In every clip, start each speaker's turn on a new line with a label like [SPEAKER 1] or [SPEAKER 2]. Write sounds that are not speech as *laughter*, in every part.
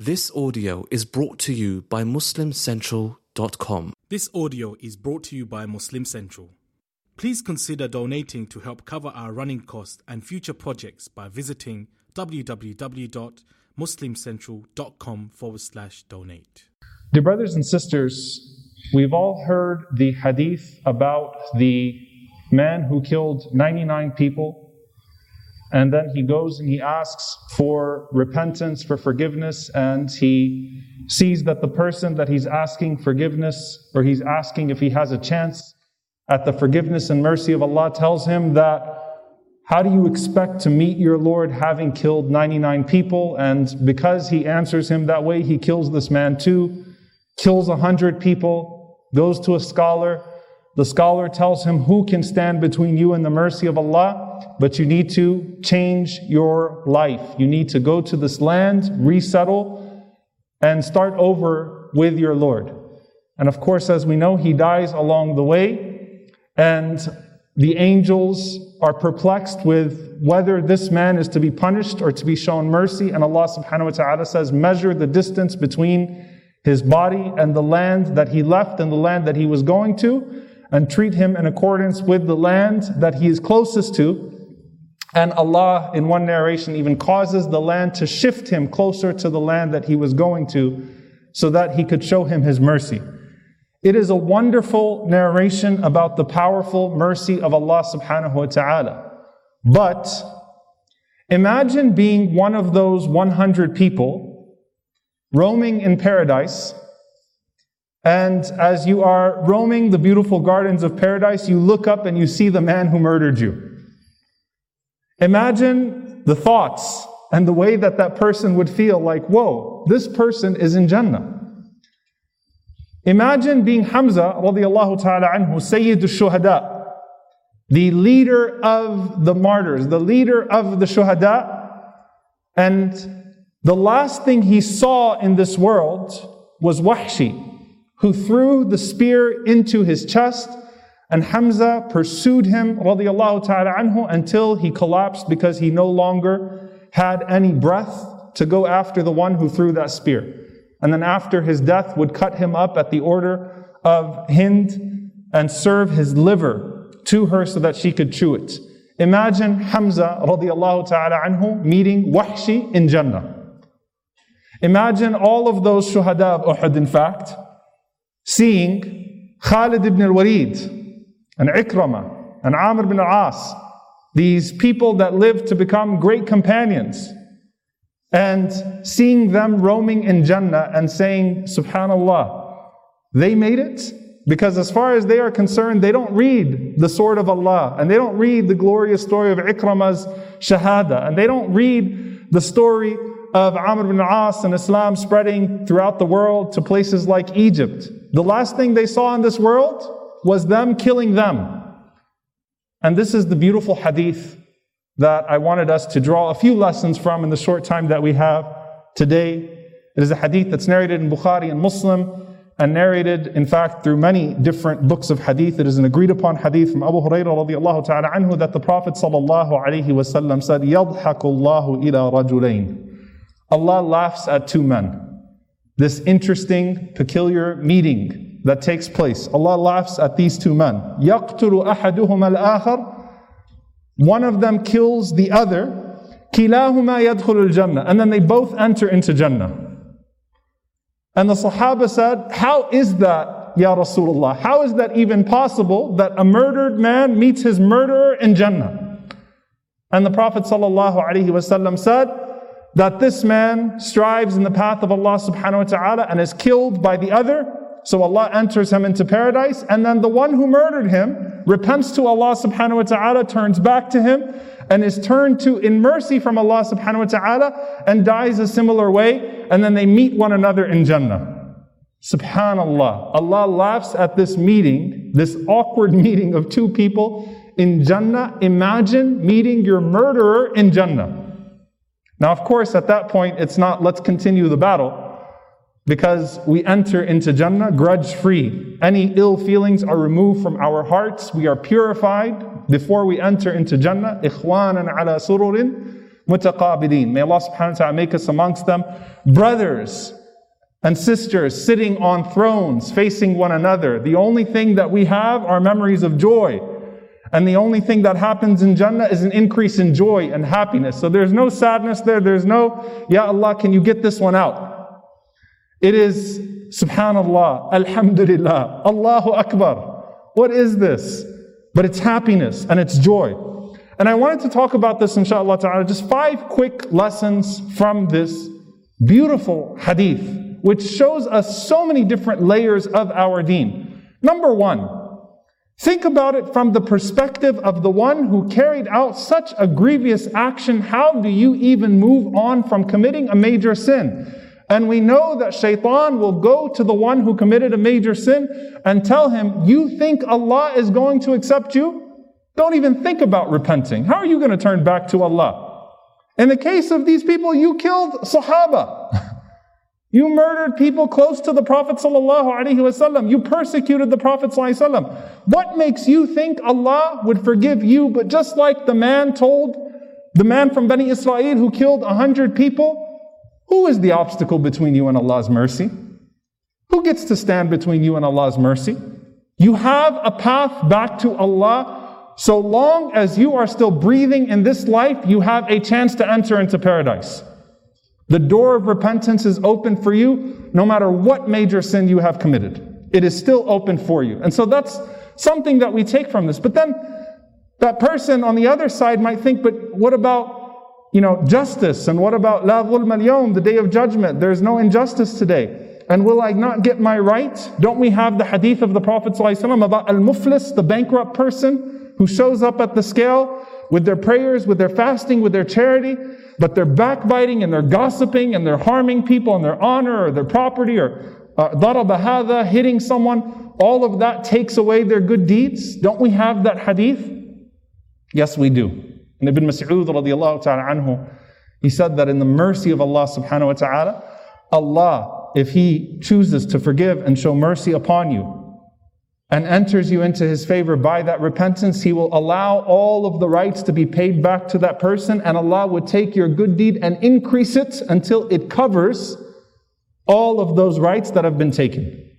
[SPEAKER 1] This audio is brought to you by MuslimCentral.com.
[SPEAKER 2] This audio is brought to you by Muslim Central. Please consider donating to help cover our running costs and future projects by visiting www.muslimcentral.com forward slash donate.
[SPEAKER 3] Dear brothers and sisters, we've all heard the hadith about the man who killed 99 people and then he goes and he asks for repentance, for forgiveness, and he sees that the person that he's asking forgiveness, or he's asking if he has a chance at the forgiveness and mercy of Allah, tells him that how do you expect to meet your Lord having killed 99 people? And because he answers him that way, he kills this man too, kills 100 people, goes to a scholar. The scholar tells him, Who can stand between you and the mercy of Allah? but you need to change your life. You need to go to this land, resettle, and start over with your Lord. And of course, as we know, he dies along the way, and the angels are perplexed with whether this man is to be punished or to be shown mercy. And Allah subhanahu wa ta'ala says, measure the distance between his body and the land that he left and the land that he was going to, and treat him in accordance with the land that he is closest to. And Allah, in one narration, even causes the land to shift him closer to the land that he was going to so that he could show him his mercy. It is a wonderful narration about the powerful mercy of Allah subhanahu wa ta'ala. But imagine being one of those 100 people roaming in paradise. And as you are roaming the beautiful gardens of paradise, you look up and you see the man who murdered you. Imagine the thoughts and the way that that person would feel like, whoa, this person is in Jannah. Imagine being Hamza radiallahu ta'ala anhu, Sayyid al-Shuhada, the leader of the martyrs, the leader of the Shuhada, and the last thing he saw in this world was Wahshi, who threw the spear into his chest and Hamza pursued him ta'ala anhu until he collapsed because he no longer had any breath to go after the one who threw that spear. And then after his death would cut him up at the order of Hind and serve his liver to her so that she could chew it. Imagine Hamza ta'ala anhu meeting Wahshi in Jannah. Imagine all of those shuhada of Uhud in fact, seeing Khalid ibn al-Walid and Ikramah and Amr ibn al-As, these people that lived to become great companions, and seeing them roaming in Jannah and saying, Subhanallah, they made it? Because as far as they are concerned, they don't read the sword of Allah, and they don't read the glorious story of Ikramah's Shahada, and they don't read the story of Amr bin As and Islam spreading throughout the world to places like Egypt. The last thing they saw in this world was them killing them. And this is the beautiful hadith that I wanted us to draw a few lessons from in the short time that we have today. It is a hadith that's narrated in Bukhari and Muslim and narrated, in fact, through many different books of hadith. It is an agreed upon hadith from Abu Hurairah radiallahu ta'ala anhu that the Prophet sallallahu alayhi wasallam said, يَضْحَكُ اللَّهُ إِلَى رَجُلَيْنِ Allah laughs at two men. This interesting, peculiar meeting that takes place. Allah laughs at these two men. يَقْتُلُ أَحَدُهُمَا الْآخَرِ One of them kills the other. كِلَاهُمَا يَدْخُلُ الْجَنَّةِ And then they both enter into Jannah. And the Sahaba said, How is that, Ya Rasulullah? How is that even possible that a murdered man meets his murderer in Jannah? And the Prophet ﷺ said that this man strives in the path of Allah subhanahu wa ta'ala and is killed by the other so Allah enters him into paradise, and then the one who murdered him repents to Allah subhanahu wa ta'ala, turns back to him, and is turned to in mercy from Allah subhanahu wa ta'ala, and dies a similar way, and then they meet one another in Jannah. Subhanallah. Allah laughs at this meeting, this awkward *laughs* meeting of two people in Jannah. Imagine meeting your murderer in Jannah. Now, of course, at that point, it's not let's continue the battle because we enter into Jannah grudge free. Any ill feelings are removed from our hearts. We are purified before we enter into Jannah. Ikhwanan ala sururin متقابلين. May Allah subhanahu wa ta'ala make us amongst them brothers and sisters sitting on thrones facing one another. The only thing that we have are memories of joy. And the only thing that happens in Jannah is an increase in joy and happiness. So there's no sadness there. There's no, Ya Allah, can you get this one out? It is, Subhanallah, Alhamdulillah, Allahu Akbar. What is this? But it's happiness and it's joy. And I wanted to talk about this, inshallah ta'ala, just five quick lessons from this beautiful hadith, which shows us so many different layers of our deen. Number one, Think about it from the perspective of the one who carried out such a grievous action. How do you even move on from committing a major sin? And we know that shaitan will go to the one who committed a major sin and tell him, You think Allah is going to accept you? Don't even think about repenting. How are you going to turn back to Allah? In the case of these people, you killed Sahaba. You murdered people close to the Prophet ﷺ. You persecuted the Prophet ﷺ. What makes you think Allah would forgive you? But just like the man told, the man from Bani Israel who killed a hundred people, who is the obstacle between you and Allah's mercy? Who gets to stand between you and Allah's mercy? You have a path back to Allah. So long as you are still breathing in this life, you have a chance to enter into paradise. The door of repentance is open for you no matter what major sin you have committed. It is still open for you. And so that's something that we take from this. But then that person on the other side might think, but what about, you know, justice? And what about la dhulm the day of judgment? There's no injustice today. And will I not get my right? Don't we have the hadith of the Prophet ﷺ about al-muflis, the bankrupt person who shows up at the scale with their prayers, with their fasting, with their charity, but they're backbiting and they're gossiping and they're harming people and their honor or their property or uh, hitting someone, all of that takes away their good deeds. Don't we have that hadith? Yes, we do. And Ibn Mas'ud ta'ala anhu, he said that in the mercy of Allah subhanahu wa ta'ala, Allah, if He chooses to forgive and show mercy upon you, and enters you into his favor by that repentance, he will allow all of the rights to be paid back to that person, and Allah would take your good deed and increase it until it covers all of those rights that have been taken.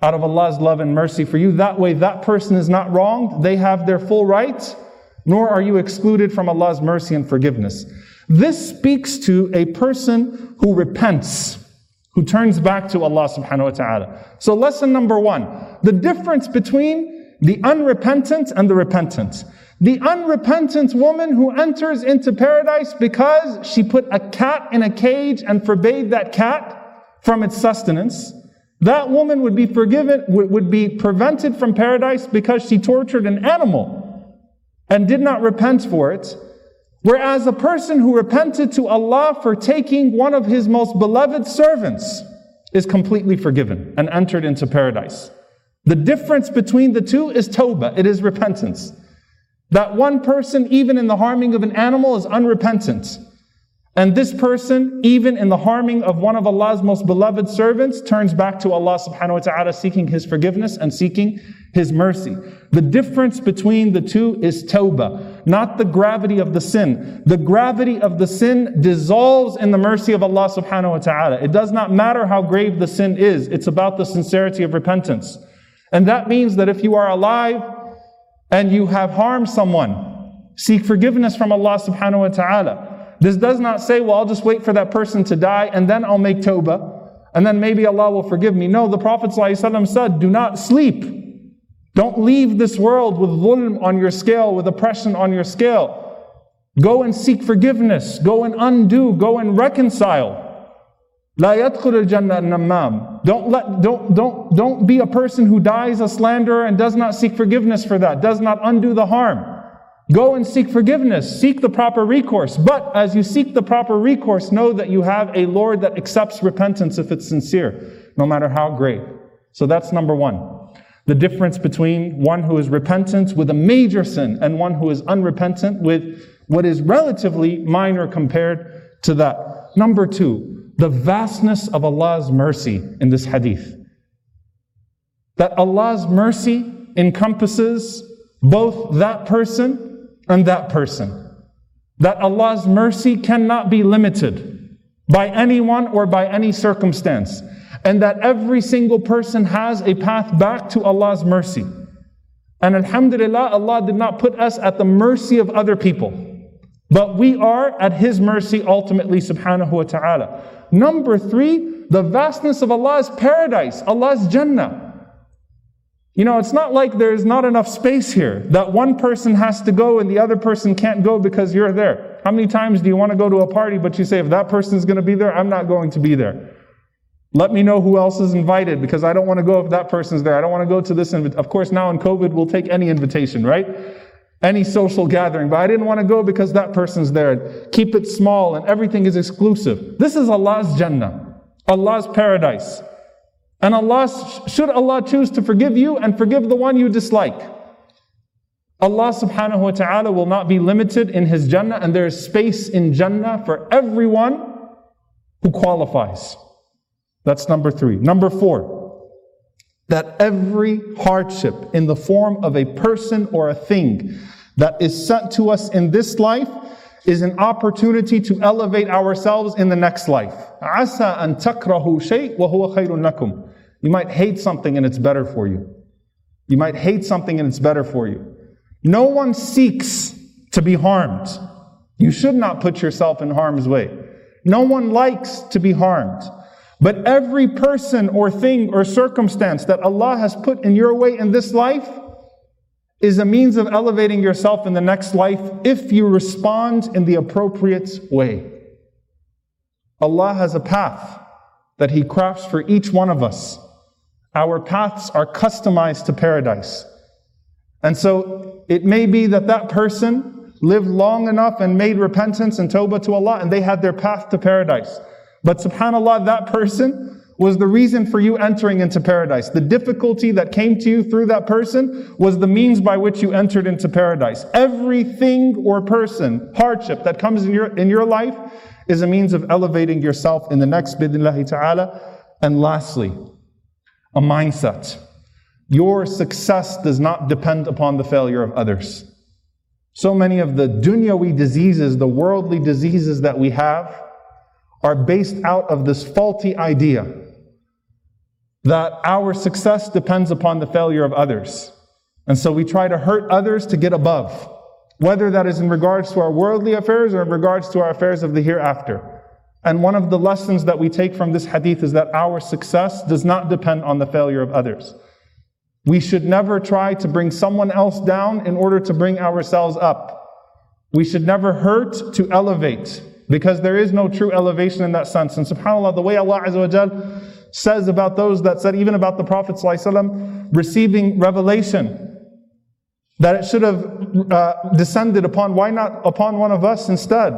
[SPEAKER 3] Out of Allah's love and mercy for you. That way, that person is not wronged. They have their full rights, nor are you excluded from Allah's mercy and forgiveness. This speaks to a person who repents who turns back to Allah subhanahu wa ta'ala. So lesson number one, the difference between the unrepentant and the repentant. The unrepentant woman who enters into paradise because she put a cat in a cage and forbade that cat from its sustenance. That woman would be forgiven, would be prevented from paradise because she tortured an animal and did not repent for it. Whereas a person who repented to Allah for taking one of his most beloved servants is completely forgiven and entered into paradise. The difference between the two is tawbah, it is repentance. That one person, even in the harming of an animal, is unrepentant. And this person, even in the harming of one of Allah's most beloved servants, turns back to Allah subhanahu wa ta'ala seeking His forgiveness and seeking His mercy. The difference between the two is tawbah, not the gravity of the sin. The gravity of the sin dissolves in the mercy of Allah subhanahu wa ta'ala. It does not matter how grave the sin is, it's about the sincerity of repentance. And that means that if you are alive and you have harmed someone, seek forgiveness from Allah subhanahu wa ta'ala. This does not say, well, I'll just wait for that person to die and then I'll make tawbah and then maybe Allah will forgive me. No, the Prophet said, do not sleep. Don't leave this world with dhulm on your scale, with oppression on your scale. Go and seek forgiveness. Go and undo. Go and reconcile. لا يدخل الجنة النمام. Don't let, don't, don't, don't be a person who dies a slanderer and does not seek forgiveness for that, does not undo the harm. Go and seek forgiveness, seek the proper recourse. But as you seek the proper recourse, know that you have a Lord that accepts repentance if it's sincere, no matter how great. So that's number one. The difference between one who is repentant with a major sin and one who is unrepentant with what is relatively minor compared to that. Number two, the vastness of Allah's mercy in this hadith. That Allah's mercy encompasses both that person and that person. that Allah's mercy cannot be limited by anyone or by any circumstance, and that every single person has a path back to Allah's mercy. And Alhamdulillah, Allah did not put us at the mercy of other people, but we are at His mercy ultimately, subhanahu wa ta'ala. Number three, the vastness of Allah's paradise, Allah's Jannah. You know, it's not like there's not enough space here, that one person has to go and the other person can't go because you're there. How many times do you want to go to a party, but you say, if that person's going to be there, I'm not going to be there? Let me know who else is invited because I don't want to go if that person's there. I don't want to go to this. Of course, now in COVID, we'll take any invitation, right? Any social gathering, but I didn't want to go because that person's there. Keep it small and everything is exclusive. This is Allah's Jannah, Allah's paradise. And Allah, should Allah choose to forgive you and forgive the one you dislike, Allah subhanahu wa ta'ala will not be limited in His Jannah, and there is space in Jannah for everyone who qualifies. That's number three. Number four, that every hardship in the form of a person or a thing that is sent to us in this life is an opportunity to elevate ourselves in the next life. عَسَى أَن تَكْرَهُ شَيْء وَهُوَ خَيْرٌ لَكُمْ You might hate something and it's better for you. You might hate something and it's better for you. No one seeks to be harmed. You should not put yourself in harm's way. No one likes to be harmed. But every person or thing or circumstance that Allah has put in your way in this life is a means of elevating yourself in the next life if you respond in the appropriate way. Allah has a path that He crafts for each one of us. Our paths are customized to paradise. And so it may be that that person lived long enough and made repentance and tawbah to Allah and they had their path to paradise. But subhanAllah, that person was the reason for you entering into paradise. The difficulty that came to you through that person was the means by which you entered into paradise. Everything or person, hardship that comes in your, in your life is a means of elevating yourself in the next bidnillahi ta'ala. And lastly, a mindset. Your success does not depend upon the failure of others. So many of the dunyawi diseases, the worldly diseases that we have, are based out of this faulty idea that our success depends upon the failure of others. And so we try to hurt others to get above, whether that is in regards to our worldly affairs or in regards to our affairs of the hereafter. And one of the lessons that we take from this hadith is that our success does not depend on the failure of others. We should never try to bring someone else down in order to bring ourselves up. We should never hurt to elevate because there is no true elevation in that sense. And subhanAllah, the way Allah Azza wa says about those that said, even about the Prophet ﷺ receiving revelation, that it should have uh, descended upon, why not upon one of us instead?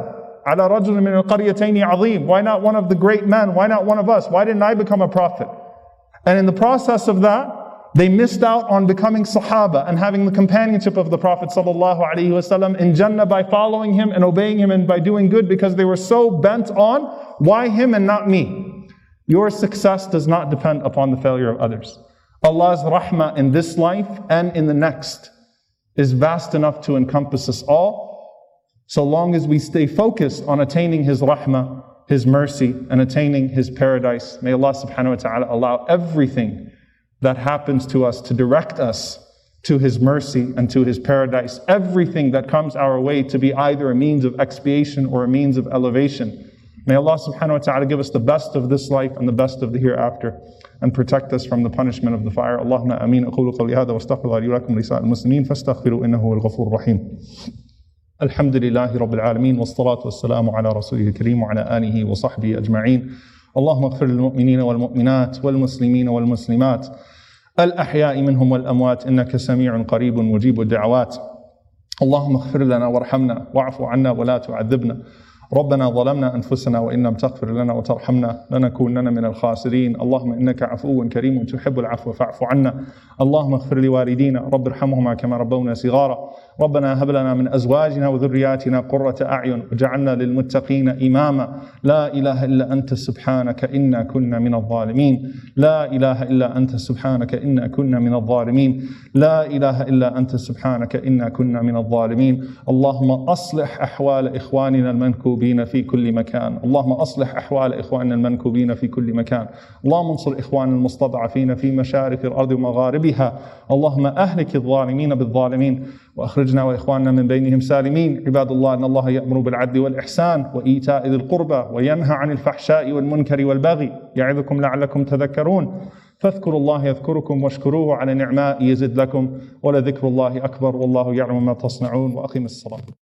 [SPEAKER 3] على رجل من القريتين عظيم. Why not one of the great men? Why not one of us? Why didn't I become a prophet? And in the process of that, they missed out on becoming Sahaba and having the companionship of the Prophet ﷺ in Jannah by following him and obeying him and by doing good because they were so bent on why him and not me. Your success does not depend upon the failure of others. Allah's rahmah in this life and in the next is vast enough to encompass us all, so long as we stay focused on attaining His rahmah, His mercy, and attaining His paradise. May Allah subhanahu wa ta'ala allow everything that happens to us to direct us to His mercy and to His paradise. Everything that comes our way to be either a means of expiation or a means of elevation. May Allah subhanahu wa ta'ala give us the best of this life and the best of the hereafter and protect us from the punishment of the fire. Allahumma ameen. أقول قولي هذا واستغفر الله لي ولكم لسائر المسلمين فاستغفروا إنه هو الغفور الرحيم. الحمد لله رب العالمين والصلاة والسلام على رسوله الكريم وعلى آله وصحبه أجمعين. اللهم اغفر للمؤمنين والمؤمنات والمسلمين والمسلمات. الأحياء منهم والأموات إنك سميع قريب مجيب الدعوات. اللهم اغفر لنا وارحمنا واعف عنا ولا تعذبنا. ربنا ظلمنا أنفسنا وإن لم تغفر لنا وترحمنا لنكونن من الخاسرين. اللهم إنك عفو كريم تحب العفو فاعف عنا. اللهم اغفر لوالدينا رب ارحمهما كما ربونا صغارا. ربنا هب لنا من أزواجنا وذرياتنا قرة أعين وجعلنا للمتقين إماما. لا إله إلا أنت سبحانك إنا كنا من الظالمين. لا إله إلا أنت سبحانك إنا كنا من الظالمين. لا إله إلا أنت سبحانك إنا كنا من الظالمين. اللهم أصلح أحوال إخواننا المنكوبين في كل مكان. اللهم أصلح أحوال إخواننا المنكوبين في كل مكان. اللهم انصر إخواننا المستضعفين في مشارق الأرض ومغاربها. اللهم أهلك الظالمين بالظالمين. وأخرجنا وإخواننا من بينهم سالمين. عباد الله إن الله يأمر بالعدل والإحسان وإيتاء ذي القربى وينهى عن الفحشاء والمنكر والبغي يعظكم لعلكم تذكرون. فاذكروا الله يذكركم واشكروه على نعماء يزد لكم ولذكر الله أكبر والله يعلم ما تصنعون وأقم الصلاة.